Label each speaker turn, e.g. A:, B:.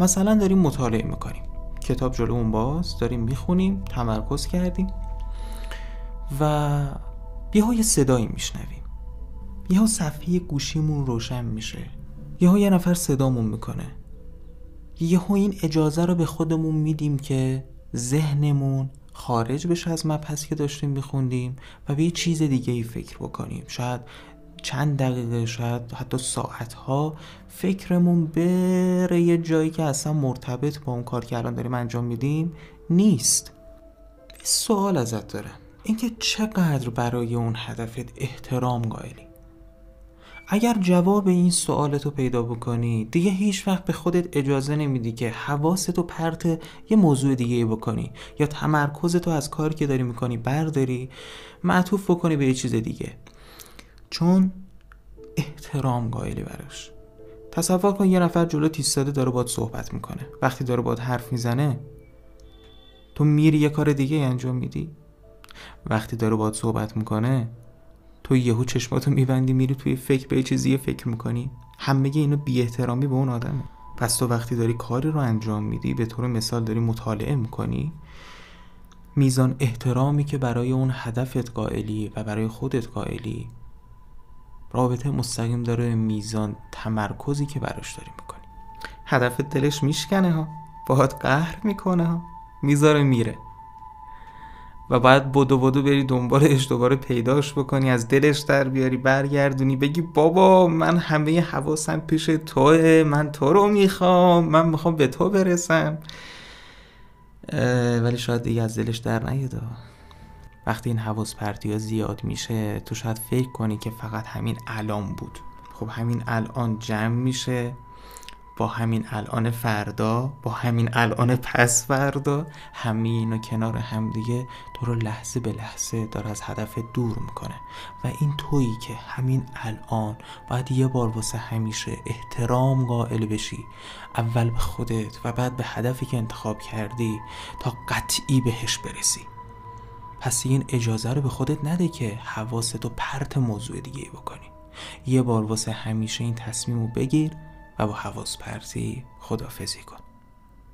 A: مثلا داریم مطالعه می‌کنیم. کتاب جلومون باز داریم می‌خونیم تمرکز کردیم و یهو یه صدایی میشنویم. یهو صفحه گوشیمون روشن میشه. یهو یه نفر صدامون می‌کنه. یهو این اجازه رو به خودمون میدیم که ذهنمون خارج بشه از مبحثی که داشتیم میخوندیم و به یه چیز دیگه ای فکر بکنیم. شاید چند دقیقه شاید حتی ساعت ها فکرمون بره یه جایی که اصلا مرتبط با اون کار که الان داریم انجام میدیم نیست. سوال ازت دارم. اینکه چقدر برای اون هدفت احترام قائلی؟ اگر جواب این سوالتو پیدا بکنی دیگه هیچ وقت به خودت اجازه نمیدی که حواستو پرت یه موضوع دیگه بکنی یا تمرکزتو از کاری که داری می‌کنی برداری معطوف بکنی به یه چیز دیگه. چون احترام قائلی براش. تصور کن یه نفر جلو تیستاده داره باد صحبت می‌کنه. وقتی داره باد حرف می‌زنه تو میری یه کار دیگه انجام میدی. وقتی داره باد صحبت می‌کنه تو یهو چشماتو میبندی میری توی فکر به چیزی فکر می‌کنی. همه اینو بی احترامی به اون آدمه. پس تو وقتی داری کاری رو انجام میدی به طور مثال داری مطالعه می‌کنی میزان احترامی که برای اون هدفت قائلی و برای خودت قائلی رابطه مستقیم داره میزان تمرکزی که براش داری می‌کنی. هدفت دلش میشکنه ها. باهات قهر می‌کنه ها. می‌ذاره میره. و بعد بدو بدو بری دنبالش دوباره پیداش بکنی از دلش در بیاری برگردونی بگی بابا من همه حواسم پیش توه من تو رو می‌خوام من می‌خوام به تو برسم. ولی شاید دیگه از دلش در نیاد وقتی این حواس پرتی ها زیاد میشه تو شاید فکر کنی که فقط همین الان بود. خب همین الان جمع میشه با همین الان فردا با همین الان پس فردا همین اینا کنار همدیگه تو رو لحظه به لحظه داره از هدف دور می‌کنه. و این تویی که همین الان باید یه بار واسه همیشه احترام قائل بشی. اول به خودت و بعد به هدفی که انتخاب کردی تا قطعی بهش برسی. پس این اجازه رو به خودت نده که حواستو پرت موضوع دیگه بکنی. یه بار واسه همیشه این تصمیم رو بگیر و با حواس پرتی خدافزی کن.